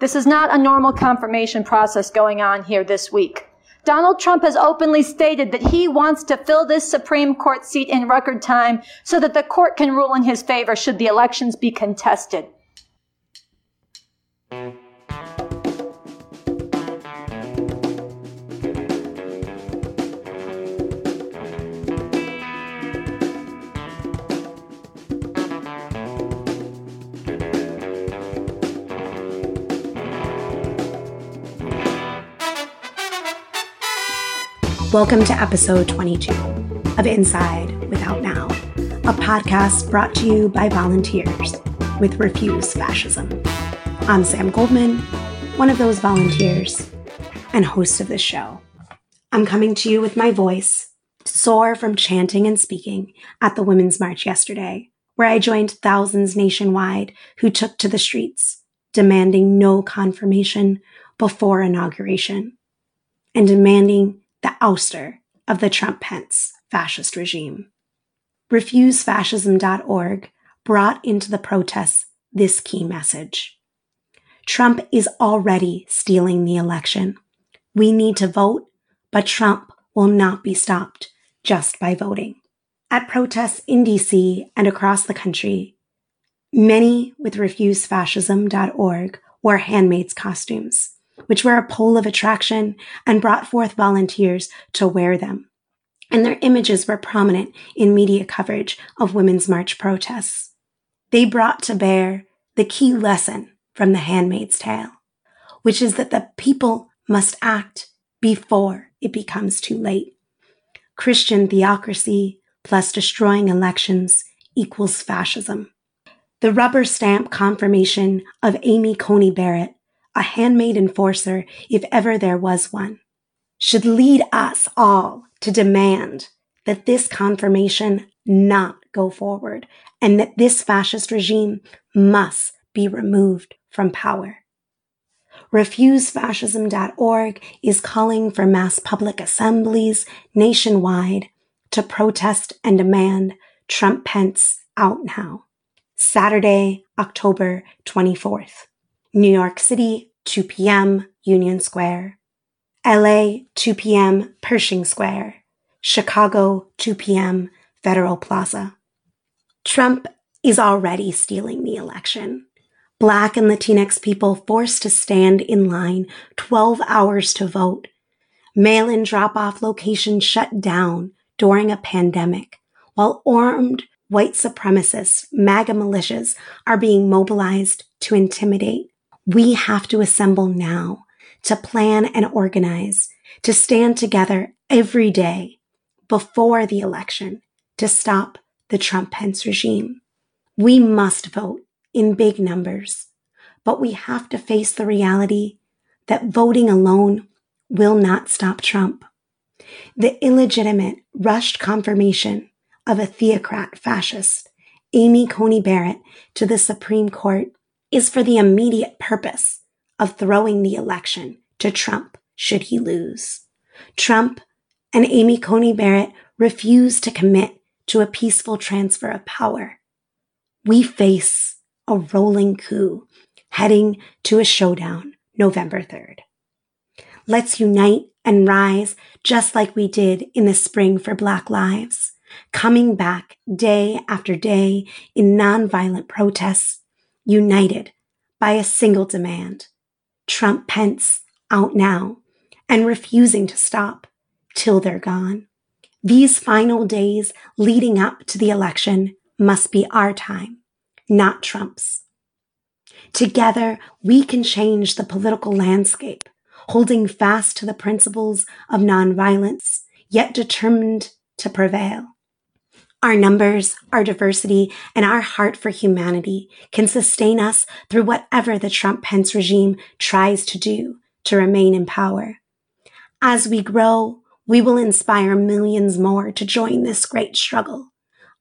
This is not a normal confirmation process going on here this week. Donald Trump has openly stated that he wants to fill this Supreme Court seat in record time so that the court can rule in his favor should the elections be contested. Welcome to episode 22 of Inside Without Now, a podcast brought to you by volunteers with Refuse Fascism. I'm Sam Goldman, one of those volunteers and host of this show. I'm coming to you with my voice, sore from chanting and speaking at the Women's March yesterday, where I joined thousands nationwide who took to the streets, demanding no confirmation before inauguration and demanding the ouster of the Trump Pence fascist regime. RefuseFascism.org brought into the protests this key message. Trump is already stealing the election. We need to vote, but Trump will not be stopped just by voting. At protests in DC and across the country, many with refusefascism.org wore handmaids costumes which were a pole of attraction and brought forth volunteers to wear them. And their images were prominent in media coverage of Women's March protests. They brought to bear the key lesson from The Handmaid's Tale, which is that the people must act before it becomes too late. Christian theocracy plus destroying elections equals fascism. The rubber stamp confirmation of Amy Coney Barrett a handmaid enforcer, if ever there was one, should lead us all to demand that this confirmation not go forward and that this fascist regime must be removed from power. RefuseFascism.org is calling for mass public assemblies nationwide to protest and demand Trump Pence out now. Saturday, October 24th. New York City, 2 p.m., Union Square. LA, 2 p.m., Pershing Square. Chicago, 2 p.m., Federal Plaza. Trump is already stealing the election. Black and Latinx people forced to stand in line 12 hours to vote. Mail-in drop-off locations shut down during a pandemic, while armed white supremacists, MAGA militias are being mobilized to intimidate we have to assemble now to plan and organize, to stand together every day before the election to stop the Trump Pence regime. We must vote in big numbers, but we have to face the reality that voting alone will not stop Trump. The illegitimate, rushed confirmation of a theocrat fascist, Amy Coney Barrett, to the Supreme Court is for the immediate purpose of throwing the election to Trump should he lose. Trump and Amy Coney Barrett refuse to commit to a peaceful transfer of power. We face a rolling coup heading to a showdown November 3rd. Let's unite and rise just like we did in the spring for Black Lives, coming back day after day in nonviolent protests united by a single demand. Trump Pence out now and refusing to stop till they're gone. These final days leading up to the election must be our time, not Trump's. Together, we can change the political landscape, holding fast to the principles of nonviolence, yet determined to prevail. Our numbers, our diversity, and our heart for humanity can sustain us through whatever the Trump Pence regime tries to do to remain in power. As we grow, we will inspire millions more to join this great struggle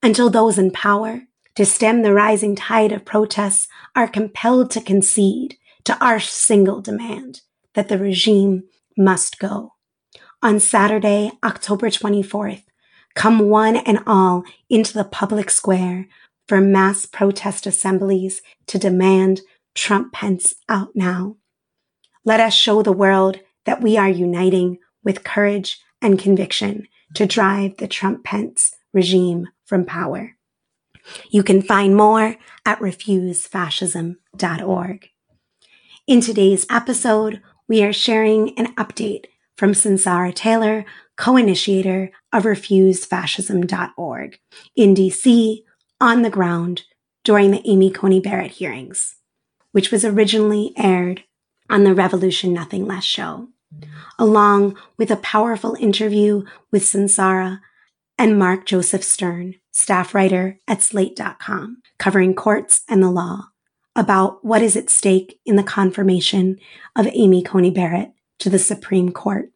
until those in power to stem the rising tide of protests are compelled to concede to our single demand that the regime must go. On Saturday, October 24th, come one and all into the public square for mass protest assemblies to demand Trump Pence out now Let us show the world that we are uniting with courage and conviction to drive the Trump Pence regime from power. You can find more at refusefascism.org. In today's episode, we are sharing an update from Sunsara Taylor, co-initiator of refusefascism.org in DC on the ground during the Amy Coney Barrett hearings, which was originally aired on the Revolution Nothing Less show, along with a powerful interview with Sunsara and Mark Joseph Stern, staff writer at slate.com, covering courts and the law about what is at stake in the confirmation of Amy Coney Barrett to the Supreme Court,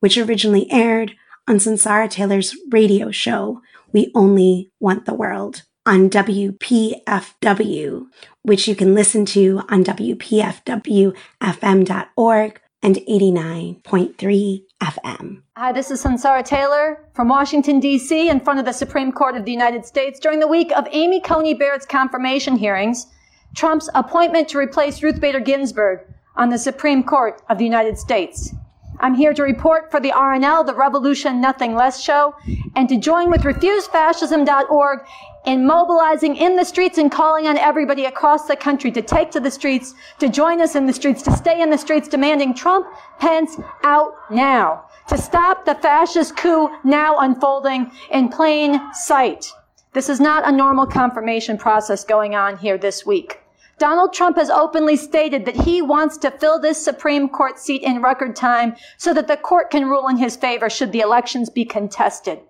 which originally aired on Sunsara Taylor's radio show, We Only Want the World, on WPFW, which you can listen to on WPFWFM.org and 89.3 FM. Hi, this is Sunsara Taylor from Washington, D.C., in front of the Supreme Court of the United States during the week of Amy Coney Barrett's confirmation hearings. Trump's appointment to replace Ruth Bader Ginsburg on the Supreme Court of the United States. I'm here to report for the RNL, the Revolution Nothing Less show, and to join with refusefascism.org in mobilizing in the streets and calling on everybody across the country to take to the streets, to join us in the streets, to stay in the streets demanding Trump, Pence out now, to stop the fascist coup now unfolding in plain sight. This is not a normal confirmation process going on here this week. Donald Trump has openly stated that he wants to fill this Supreme Court seat in record time so that the court can rule in his favor should the elections be contested.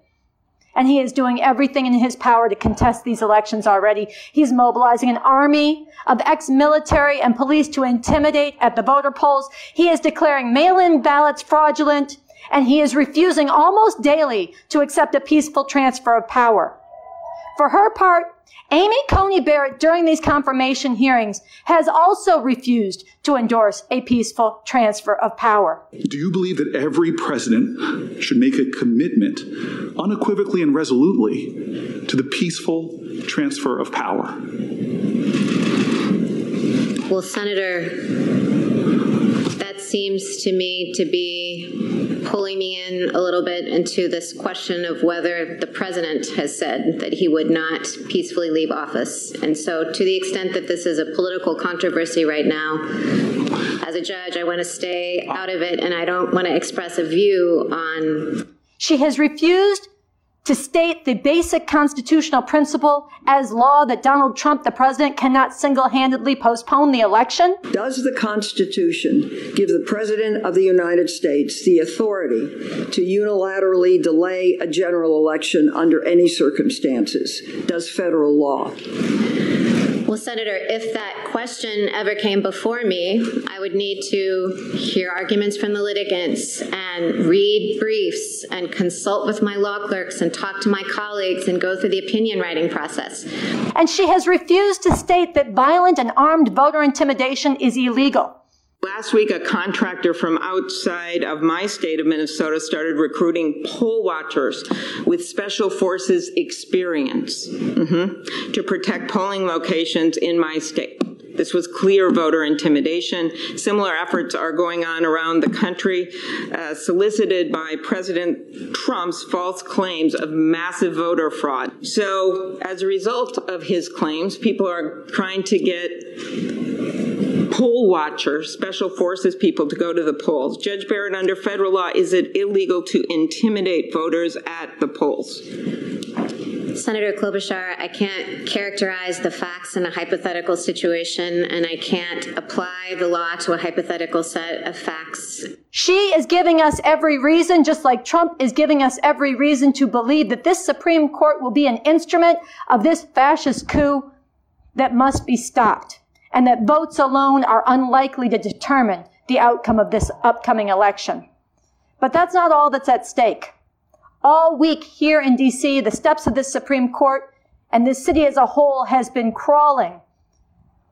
And he is doing everything in his power to contest these elections already. He's mobilizing an army of ex-military and police to intimidate at the voter polls. He is declaring mail-in ballots fraudulent, and he is refusing almost daily to accept a peaceful transfer of power. For her part, Amy Coney Barrett during these confirmation hearings has also refused to endorse a peaceful transfer of power. Do you believe that every president should make a commitment unequivocally and resolutely to the peaceful transfer of power? Well, Senator, that seems to me to be pulling me in a little bit into this question of whether the president has said that he would not peacefully leave office. And so, to the extent that this is a political controversy right now, as a judge, I want to stay out of it and I don't want to express a view on. She has refused to state the basic constitutional principle as law that Donald Trump, the president, cannot single-handedly postpone the election? Does the Constitution give the President of the United States the authority to unilaterally delay a general election under any circumstances? Does federal law? Well, Senator, if that question ever came before me, I would need to hear arguments from the litigants and read briefs and consult with my law clerks and talk to my colleagues and go through the opinion writing process. And she has refused to state that violent and armed voter intimidation is illegal. Last week, a contractor from outside of my state of Minnesota started recruiting poll watchers with special forces experience mm-hmm, to protect polling locations in my state. This was clear voter intimidation. Similar efforts are going on around the country, uh, solicited by President Trump's false claims of massive voter fraud. So, as a result of his claims, people are trying to get poll watchers, special forces people to go to the polls. Judge Barrett, under federal law, is it illegal to intimidate voters at the polls? Senator Klobuchar, I can't characterize the facts in a hypothetical situation, and I can't apply the law to a hypothetical set of facts. She is giving us every reason, just like Trump is giving us every reason to believe that this Supreme Court will be an instrument of this fascist coup that must be stopped, and that votes alone are unlikely to determine the outcome of this upcoming election. But that's not all that's at stake. All week here in DC, the steps of this Supreme Court and this city as a whole has been crawling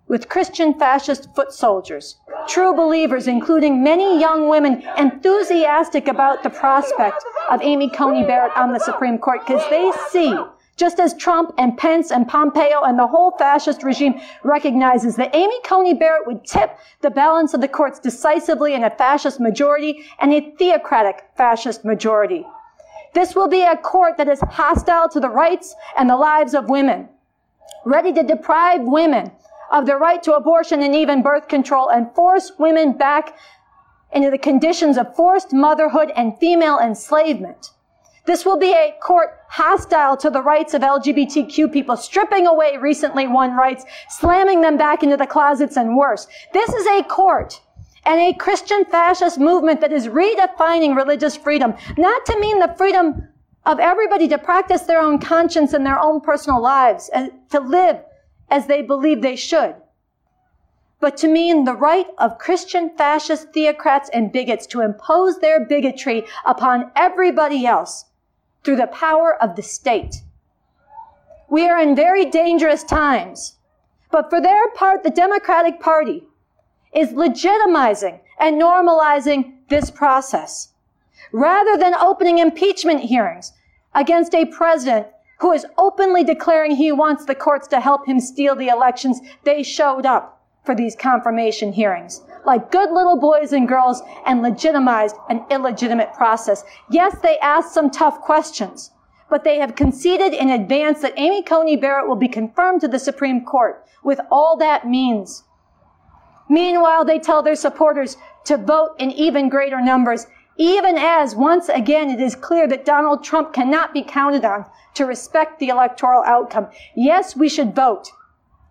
with Christian fascist foot soldiers, true believers, including many young women enthusiastic about the prospect of Amy Coney Barrett on the Supreme Court because they see Just as Trump and Pence and Pompeo and the whole fascist regime recognizes that Amy Coney Barrett would tip the balance of the courts decisively in a fascist majority and a theocratic fascist majority. This will be a court that is hostile to the rights and the lives of women, ready to deprive women of their right to abortion and even birth control and force women back into the conditions of forced motherhood and female enslavement. This will be a court hostile to the rights of LGBTQ people, stripping away recently won rights, slamming them back into the closets and worse. This is a court and a Christian fascist movement that is redefining religious freedom, not to mean the freedom of everybody to practice their own conscience in their own personal lives and to live as they believe they should, but to mean the right of Christian fascist theocrats and bigots to impose their bigotry upon everybody else through the power of the state. We are in very dangerous times, but for their part, the Democratic Party is legitimizing and normalizing this process. Rather than opening impeachment hearings against a president who is openly declaring he wants the courts to help him steal the elections, they showed up for these confirmation hearings like good little boys and girls and legitimized an illegitimate process. Yes, they asked some tough questions, but they have conceded in advance that Amy Coney Barrett will be confirmed to the Supreme Court with all that means. Meanwhile, they tell their supporters to vote in even greater numbers, even as once again it is clear that Donald Trump cannot be counted on to respect the electoral outcome. Yes, we should vote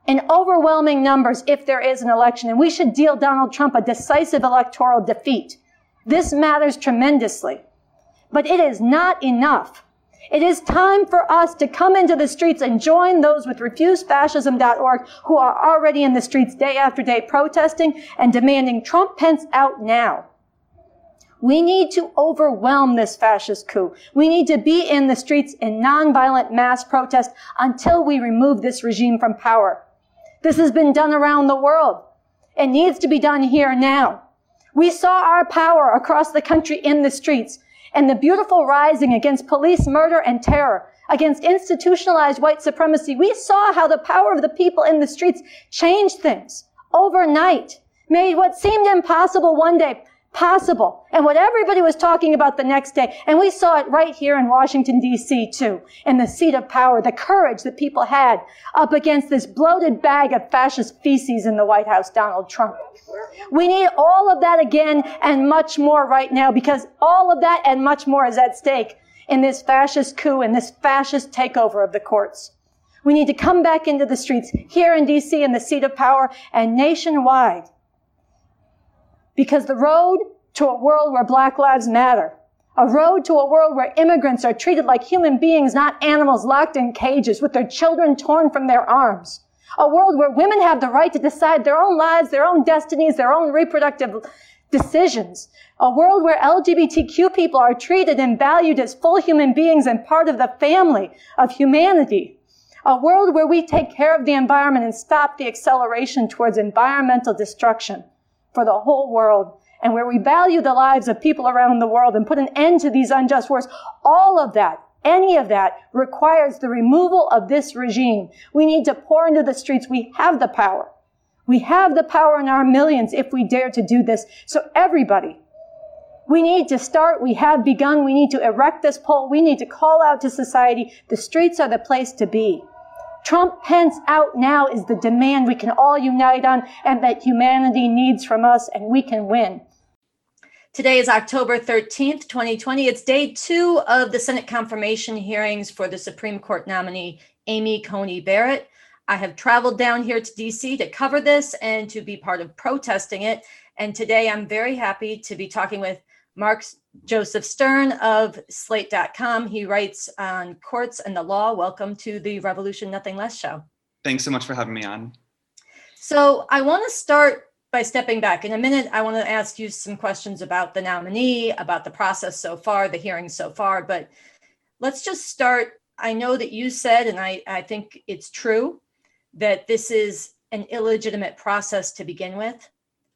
in overwhelming numbers if there is an election, and we should deal Donald Trump a decisive electoral defeat. This matters tremendously. But it is not enough. It is time for us to come into the streets and join those with refusefascism.org who are already in the streets day after day protesting and demanding Trump Pence out now. We need to overwhelm this fascist coup. We need to be in the streets in nonviolent mass protest until we remove this regime from power. This has been done around the world. It needs to be done here now. We saw our power across the country in the streets and the beautiful rising against police murder and terror, against institutionalized white supremacy. We saw how the power of the people in the streets changed things overnight, made what seemed impossible one day possible and what everybody was talking about the next day. And we saw it right here in Washington DC too, in the seat of power, the courage that people had up against this bloated bag of fascist feces in the White House, Donald Trump. We need all of that again and much more right now because all of that and much more is at stake in this fascist coup and this fascist takeover of the courts. We need to come back into the streets here in DC in the seat of power and nationwide because the road to a world where black lives matter, a road to a world where immigrants are treated like human beings, not animals locked in cages with their children torn from their arms, a world where women have the right to decide their own lives, their own destinies, their own reproductive decisions, a world where LGBTQ people are treated and valued as full human beings and part of the family of humanity, a world where we take care of the environment and stop the acceleration towards environmental destruction for the whole world and where we value the lives of people around the world and put an end to these unjust wars, all of that, any of that requires the removal of this regime. We need to pour into the streets. We have the power. We have the power in our millions if we dare to do this. So everybody, we need to start. We have begun. We need to erect this pole. We need to call out to society. The streets are the place to be. Trump Pence out now is the demand we can all unite on and that humanity needs from us, and we can win. Today is October 13th, 2020. It's day two of the Senate confirmation hearings for the Supreme Court nominee, Amy Coney Barrett. I have traveled down here to DC to cover this and to be part of protesting it. And today I'm very happy to be talking with Mark Joseph Stern of Slate.com. He writes on courts and the law. Welcome to the Revolution Nothing Less show. Thanks so much for having me on. So, I want to start by stepping back. In a minute, I want to ask you some questions about the nominee, about the process so far, the hearing so far. But let's just start. I know that you said, and I, I think it's true, that this is an illegitimate process to begin with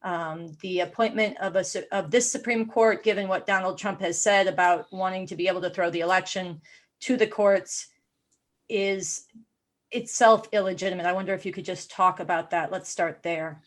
um, the appointment of a of this Supreme Court, given what Donald Trump has said about wanting to be able to throw the election to the courts, is itself illegitimate. I wonder if you could just talk about that. Let's start there.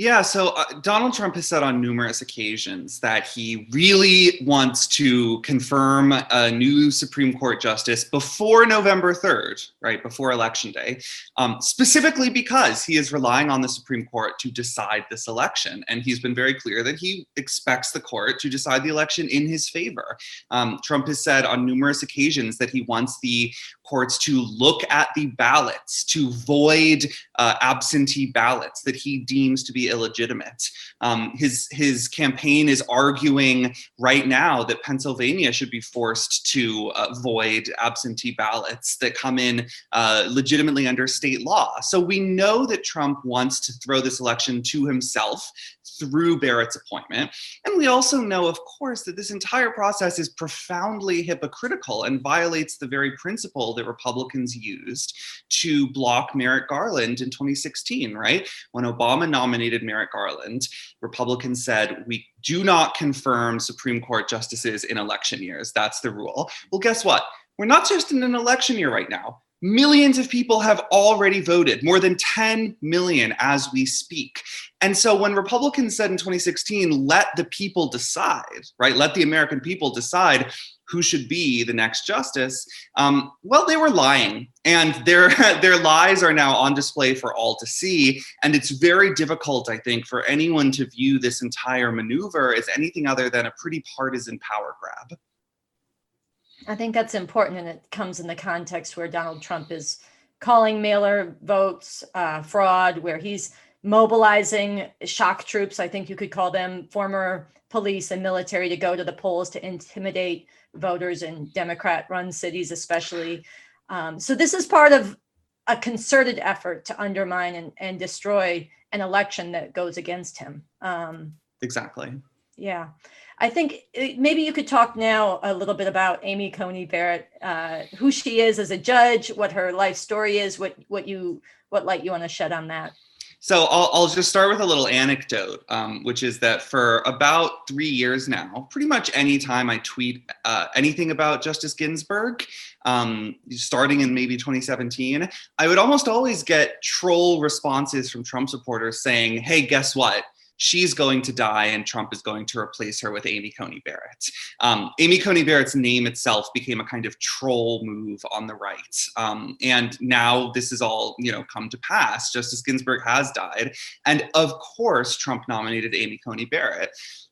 Yeah, so uh, Donald Trump has said on numerous occasions that he really wants to confirm a new Supreme Court justice before November 3rd, right, before Election Day, um, specifically because he is relying on the Supreme Court to decide this election. And he's been very clear that he expects the court to decide the election in his favor. Um, Trump has said on numerous occasions that he wants the courts to look at the ballots, to void uh, absentee ballots that he deems to be illegitimate. Um, his his campaign is arguing right now that Pennsylvania should be forced to uh, void absentee ballots that come in uh, legitimately under state law. So we know that Trump wants to throw this election to himself through Barrett's appointment. And we also know, of course, that this entire process is profoundly hypocritical and violates the very principle that Republicans used to block Merrick Garland in 2016, right? When Obama nominated Merrick Garland, Republicans said, we do not confirm Supreme Court justices in election years. That's the rule. Well, guess what? We're not just in an election year right now. Millions of people have already voted, more than 10 million as we speak. And so when Republicans said in 2016, let the people decide, right? Let the American people decide who should be the next justice. Um, well, they were lying, and their their lies are now on display for all to see. And it's very difficult, I think, for anyone to view this entire maneuver as anything other than a pretty partisan power grab. I think that's important, and it comes in the context where Donald Trump is calling mailer votes uh, fraud, where he's mobilizing shock troops. I think you could call them former police and military to go to the polls to intimidate voters in Democrat run cities, especially. Um, so, this is part of a concerted effort to undermine and, and destroy an election that goes against him. Um, exactly. Yeah. I think uh, maybe you could talk now a little bit about Amy Coney Barrett, uh, who she is as a judge, what her life story is, what what you what light you want to shed on that. So I'll, I'll just start with a little anecdote, um, which is that for about three years now, pretty much any time I tweet uh, anything about Justice Ginsburg, um, starting in maybe 2017, I would almost always get troll responses from Trump supporters saying, "Hey, guess what? She's going to die and Trump is going to replace her with Amy Coney Barrett. Um, Amy Coney Barrett's name itself became a kind of troll move on the right. Um, and now this has all, you know, come to pass. Justice Ginsburg has died. And of course, Trump nominated Amy Coney Barrett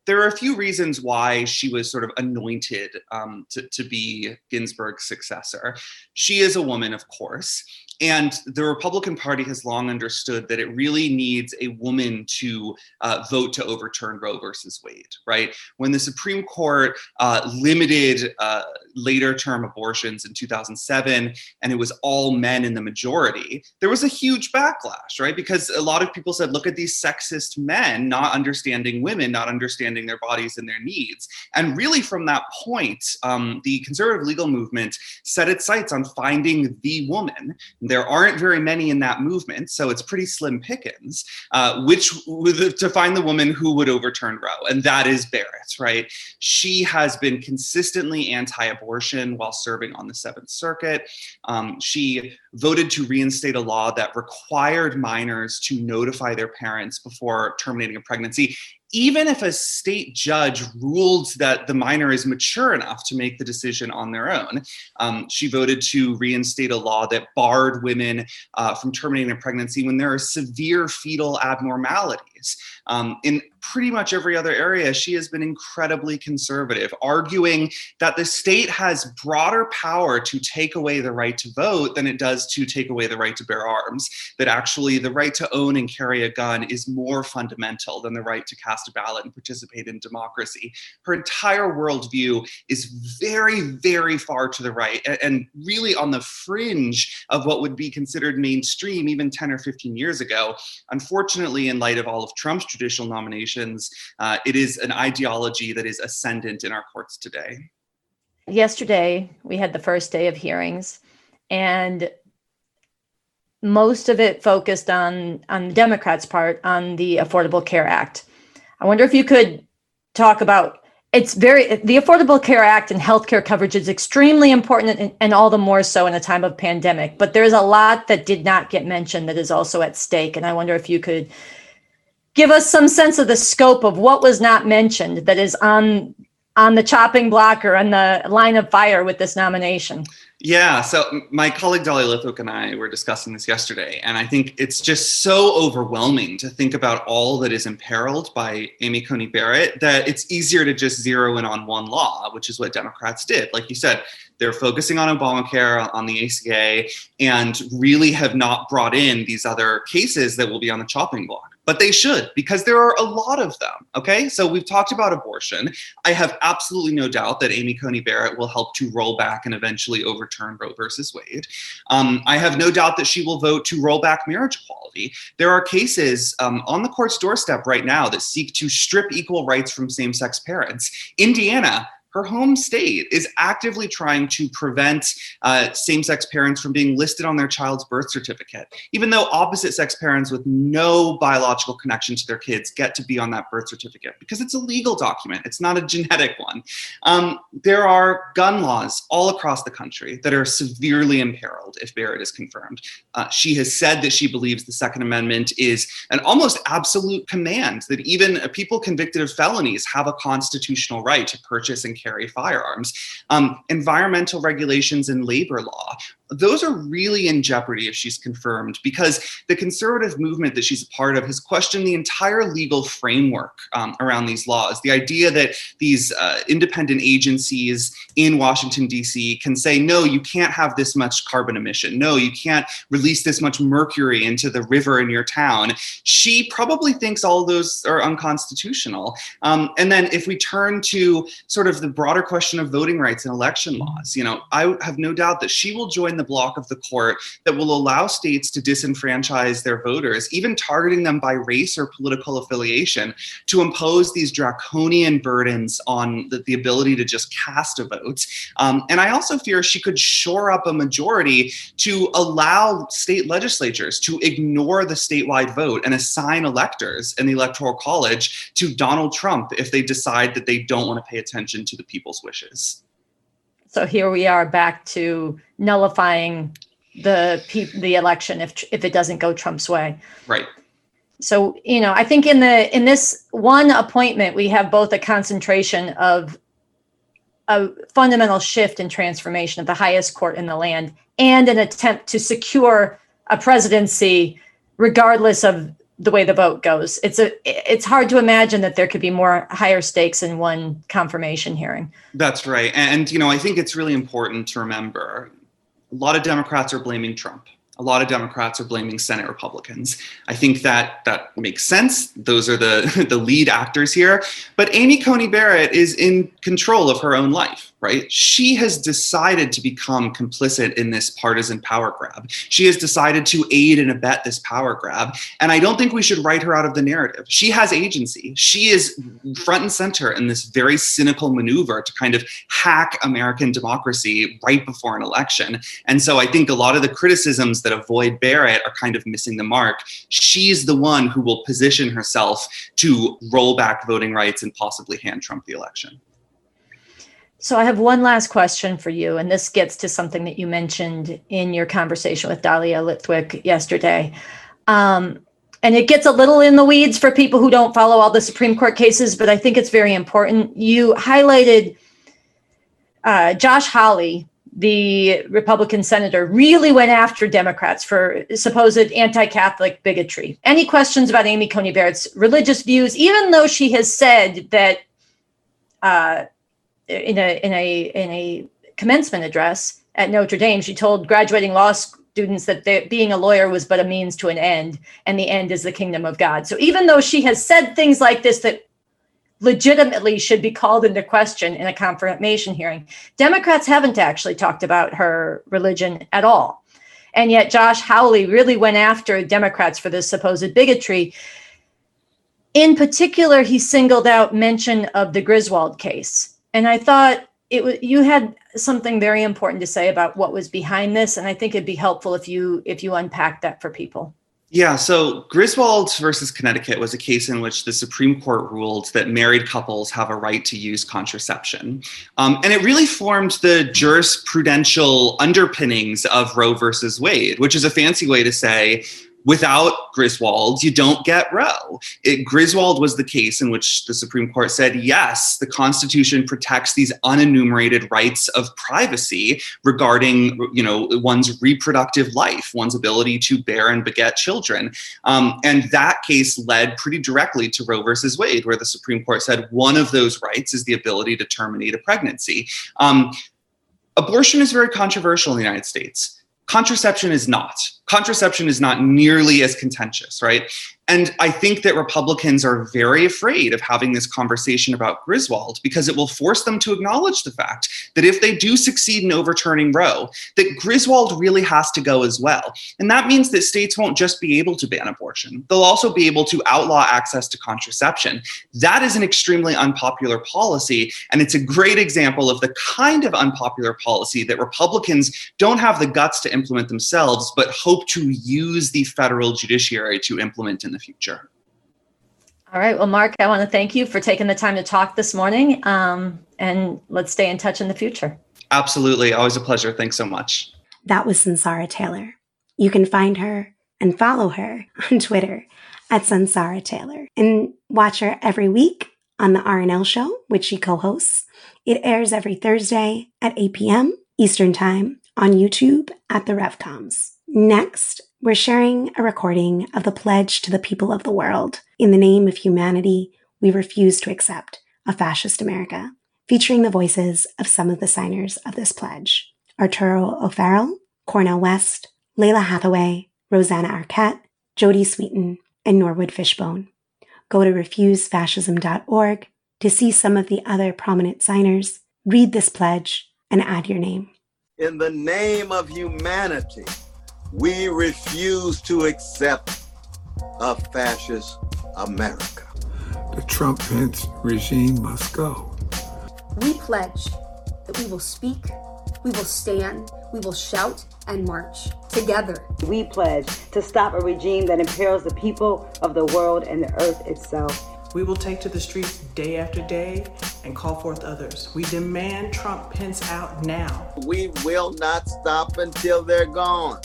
there are a few reasons why she was sort of anointed um, to, to be Ginsburg's successor. She is a woman, of course. And the Republican Party has long understood that it really needs a woman to uh, vote to overturn Roe versus Wade, right? When the Supreme Court uh, limited uh, later term abortions in 2007 and it was all men in the majority, there was a huge backlash, right? Because a lot of people said, look at these sexist men not understanding women, not understanding their bodies and their needs. And really, from that point, um, the conservative legal movement set its sights on finding the woman there aren't very many in that movement, so it's pretty slim pickings. Uh, which to find the woman who would overturn Roe, and that is Barrett, right? She has been consistently anti-abortion while serving on the Seventh Circuit. Um, she voted to reinstate a law that required minors to notify their parents before terminating a pregnancy even if a state judge ruled that the minor is mature enough to make the decision on their own, um, she voted to reinstate a law that barred women uh, from terminating a pregnancy when there are severe fetal abnormalities. Um, in pretty much every other area, she has been incredibly conservative, arguing that the state has broader power to take away the right to vote than it does to take away the right to bear arms. That actually the right to own and carry a gun is more fundamental than the right to cast a ballot and participate in democracy. Her entire worldview is very, very far to the right and really on the fringe of what would be considered mainstream even 10 or 15 years ago. Unfortunately, in light of all of Trump's traditional nominations, uh, it is an ideology that is ascendant in our courts today. Yesterday, we had the first day of hearings, and most of it focused on on the Democrats' part on the Affordable Care Act. I wonder if you could talk about it's very the affordable care act and healthcare coverage is extremely important and, and, all the more so in a time of pandemic but there's a lot that did not get mentioned that is also at stake and i wonder if you could give us some sense of the scope of what was not mentioned that is on on the chopping block or on the line of fire with this nomination yeah, so my colleague Dahlia Lithwick and I were discussing this yesterday, and I think it's just so overwhelming to think about all that is imperiled by Amy Coney Barrett that it's easier to just zero in on one law, which is what Democrats did. Like you said, they're focusing on Obamacare, uh, on the ACA, and really have not brought in these other cases that will be on the chopping block but they should because there are a lot of them. Okay, so we've talked about abortion. I have absolutely no doubt that Amy Coney Barrett will help to roll back and eventually overturn Roe versus Wade. Um, I have no doubt that she will vote to roll back marriage equality. There are cases um, on the court's doorstep right now that seek to strip equal rights from same sex parents. Indiana her home state is actively trying to prevent uh, same sex parents from being listed on their child's birth certificate, even though opposite sex parents with no biological connection to their kids get to be on that birth certificate because it's a legal document, it's not a genetic one. Um, there are gun laws all across the country that are severely imperiled if Barrett is confirmed. Uh, she has said that she believes the Second Amendment is an almost absolute command that even people convicted of felonies have a constitutional right to purchase and carry firearms. Um, environmental regulations and labor law those are really in jeopardy if she's confirmed because the conservative movement that she's a part of has questioned the entire legal framework um, around these laws. The idea that these uh, independent agencies in Washington, D.C. can say, no, you can't have this much carbon emission. No, you can't release this much mercury into the river in your town. She probably thinks all those are unconstitutional. Um, and then if we turn to sort of the broader question of voting rights and election laws, you know, I have no doubt that she will join the block of the court that will allow states to disenfranchise their voters, even targeting them by race or political affiliation, to impose these draconian burdens on the, the ability to just cast a vote. Um, and I also fear she could shore up a majority to allow state legislatures to ignore the statewide vote and assign electors in the Electoral College to Donald Trump if they decide that they don't want to pay attention to the people's wishes. So here we are back to nullifying the the election if if it doesn't go Trump's way. Right. So you know, I think in the in this one appointment we have both a concentration of a fundamental shift and transformation of the highest court in the land and an attempt to secure a presidency regardless of the way the vote goes. It's a it's hard to imagine that there could be more higher stakes in one confirmation hearing. That's right. And you know, I think it's really important to remember a lot of Democrats are blaming Trump a lot of Democrats are blaming Senate Republicans. I think that that makes sense. Those are the, the lead actors here. But Amy Coney Barrett is in control of her own life, right? She has decided to become complicit in this partisan power grab. She has decided to aid and abet this power grab. And I don't think we should write her out of the narrative. She has agency. She is front and center in this very cynical maneuver to kind of hack American democracy right before an election. And so I think a lot of the criticisms that avoid Barrett are kind of missing the mark. She's the one who will position herself to roll back voting rights and possibly hand Trump the election. So I have one last question for you, and this gets to something that you mentioned in your conversation with Dahlia Lithwick yesterday. Um, and it gets a little in the weeds for people who don't follow all the Supreme Court cases, but I think it's very important. You highlighted uh, Josh Hawley, the Republican senator really went after Democrats for supposed anti Catholic bigotry. Any questions about Amy Coney Barrett's religious views, even though she has said that uh, in, a, in, a, in a commencement address at Notre Dame, she told graduating law students that being a lawyer was but a means to an end, and the end is the kingdom of God. So even though she has said things like this that legitimately should be called into question in a confirmation hearing. Democrats haven't actually talked about her religion at all. And yet, Josh Hawley really went after Democrats for this supposed bigotry. In particular, he singled out mention of the Griswold case. And I thought it was you had something very important to say about what was behind this. And I think it'd be helpful if you if you unpack that for people. Yeah, so Griswold versus Connecticut was a case in which the Supreme Court ruled that married couples have a right to use contraception. Um, and it really formed the jurisprudential underpinnings of Roe versus Wade, which is a fancy way to say without Griswold, you don't get Roe. It, Griswold was the case in which the Supreme Court said, yes, the Constitution protects these unenumerated rights of privacy regarding, you know, one's reproductive life, one's ability to bear and beget children. Um, and that case led pretty directly to Roe versus Wade, where the Supreme Court said one of those rights is the ability to terminate a pregnancy. Um, abortion is very controversial in the United States. Contraception is not contraception is not nearly as contentious, right? And I think that Republicans are very afraid of having this conversation about Griswold because it will force them to acknowledge the fact that if they do succeed in overturning Roe, that Griswold really has to go as well. And that means that states won't just be able to ban abortion, they'll also be able to outlaw access to contraception. That is an extremely unpopular policy. And it's a great example of the kind of unpopular policy that Republicans don't have the guts to implement themselves, but hope to use the federal judiciary to implement in the future. All right. Well, Mark, I want to thank you for taking the time to talk this morning. Um, and let's stay in touch in the future. Absolutely. Always a pleasure. Thanks so much. That was Sunsara Taylor. You can find her and follow her on Twitter at Sunsara Taylor and watch her every week on the RNL show, which she co-hosts. It airs every Thursday at 8 p.m. Eastern Time on YouTube at the RevComs. Next, we're sharing a recording of the pledge to the people of the world. In the name of humanity, we refuse to accept a fascist America, featuring the voices of some of the signers of this pledge. Arturo O'Farrill, Cornel West, Lalah Hathaway, Rosanna Arquette, Jodie Sweetin, and Norwood Fishbone. Go to refusefascism.org to see some of the other prominent signers, read this pledge, and add your name. In the name of humanity, we refuse to accept a fascist America. The Trump Pence regime must go. We pledge that we will speak, we will stand, we will shout and march together. We pledge to stop a regime that imperils the people of the world and the earth itself. We will take to the streets day after day and call forth others. We demand Trump Pence out now. We will not stop until they're gone.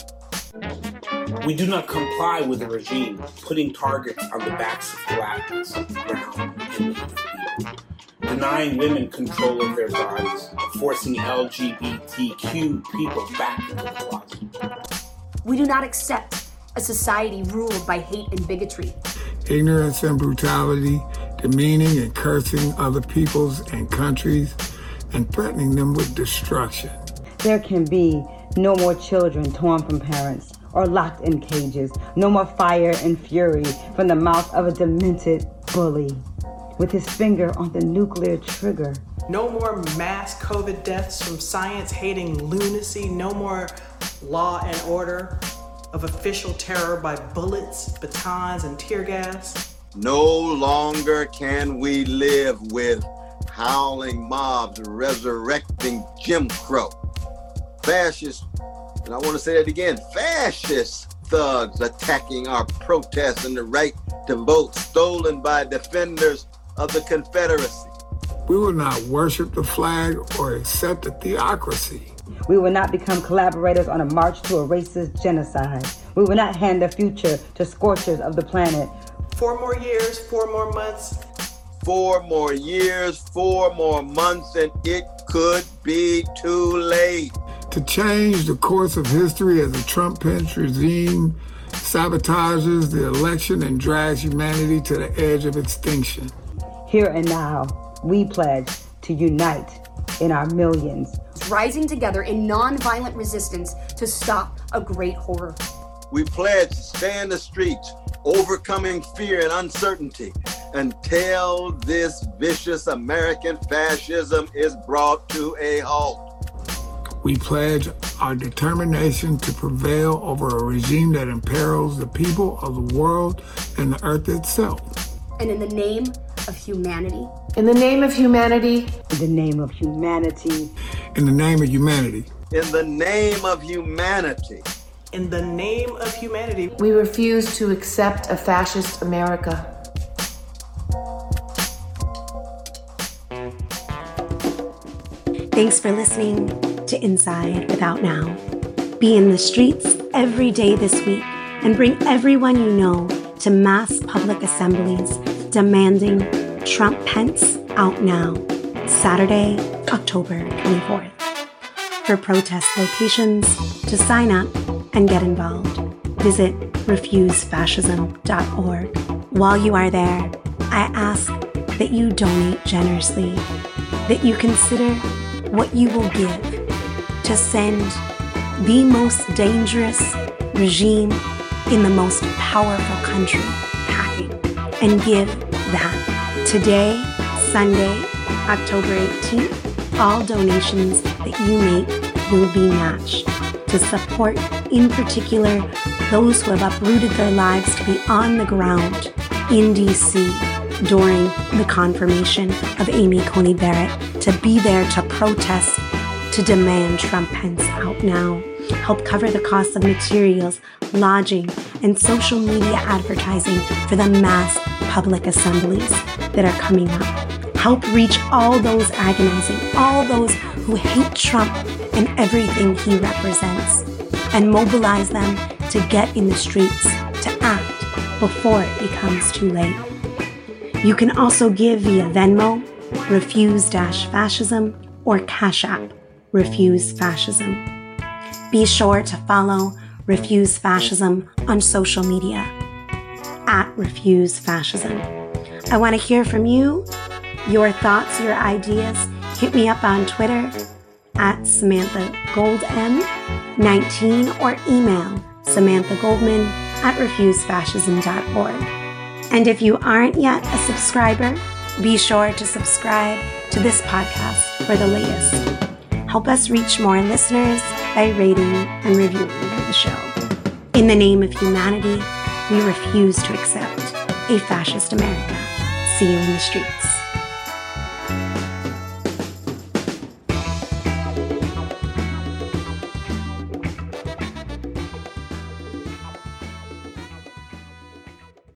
We do not comply with the regime putting targets on the backs of blacks, brown, and native people, denying women control of their bodies, forcing LGBTQ people back into the closet. We do not accept a society ruled by hate and bigotry. Ignorance and brutality, demeaning and cursing other peoples and countries, and threatening them with destruction. There can be no more children torn from parents or locked in cages. No more fire and fury from the mouth of a demented bully with his finger on the nuclear trigger. No more mass COVID deaths from science hating lunacy. No more law and order of official terror by bullets, batons, and tear gas. No longer can we live with howling mobs resurrecting Jim Crow fascist, and I want to say that again, fascist thugs attacking our protests and the right to vote stolen by defenders of the Confederacy. We will not worship the flag or accept a theocracy. We will not become collaborators on a march to a racist genocide. We will not hand the future to scorchers of the planet. Four more years, four more months. Four more years, four more months, and it could be too late to change the course of history as the Trump Pence regime sabotages the election and drags humanity to the edge of extinction. Here and now, we pledge to unite in our millions, rising together in nonviolent resistance to stop a great horror. We pledge to stay in the streets, overcoming fear and uncertainty until this vicious American fascism is brought to a halt. We pledge our determination to prevail over a regime that imperils the people of the world and the earth itself. And in the name of humanity. In the name of humanity. In the name of humanity. In the name of humanity. In the name of humanity. In the name of humanity, we refuse to accept a fascist America. Thanks for listening to Inside Without Now. Be in the streets every day this week and bring everyone you know to mass public assemblies demanding Trump Pence out now, Saturday, October 24th. For protest locations, to sign up and get involved, visit refusefascism.org. While you are there, I ask that you donate generously, that you consider what you will give to send the most dangerous regime in the most powerful country packing and give that. Today, Sunday, October 18th, all donations that you make will be matched to support, in particular, those who have uprooted their lives to be on the ground in DC during the confirmation of Amy Coney Barrett to be there to protest, to demand Trump Pence out now, help cover the costs of materials, lodging, and social media advertising for the mass public assemblies that are coming up. Help reach all those agonizing, all those who hate Trump and everything he represents, and mobilize them to get in the streets, to act before it becomes too late. You can also give via Venmo, Refuse Fascism, or Cash App, Refuse Fascism. Be sure to follow Refuse Fascism on social media at Refuse Fascism. I want to hear from you, your thoughts, your ideas. Hit me up on Twitter at Samantha GoldM19 or email Samantha Goldman at refusefascism.org. And if you aren't yet a subscriber, be sure to subscribe to this podcast for the latest. Help us reach more listeners by rating and reviewing the show. In the name of humanity, we refuse to accept a fascist America. See you in the streets.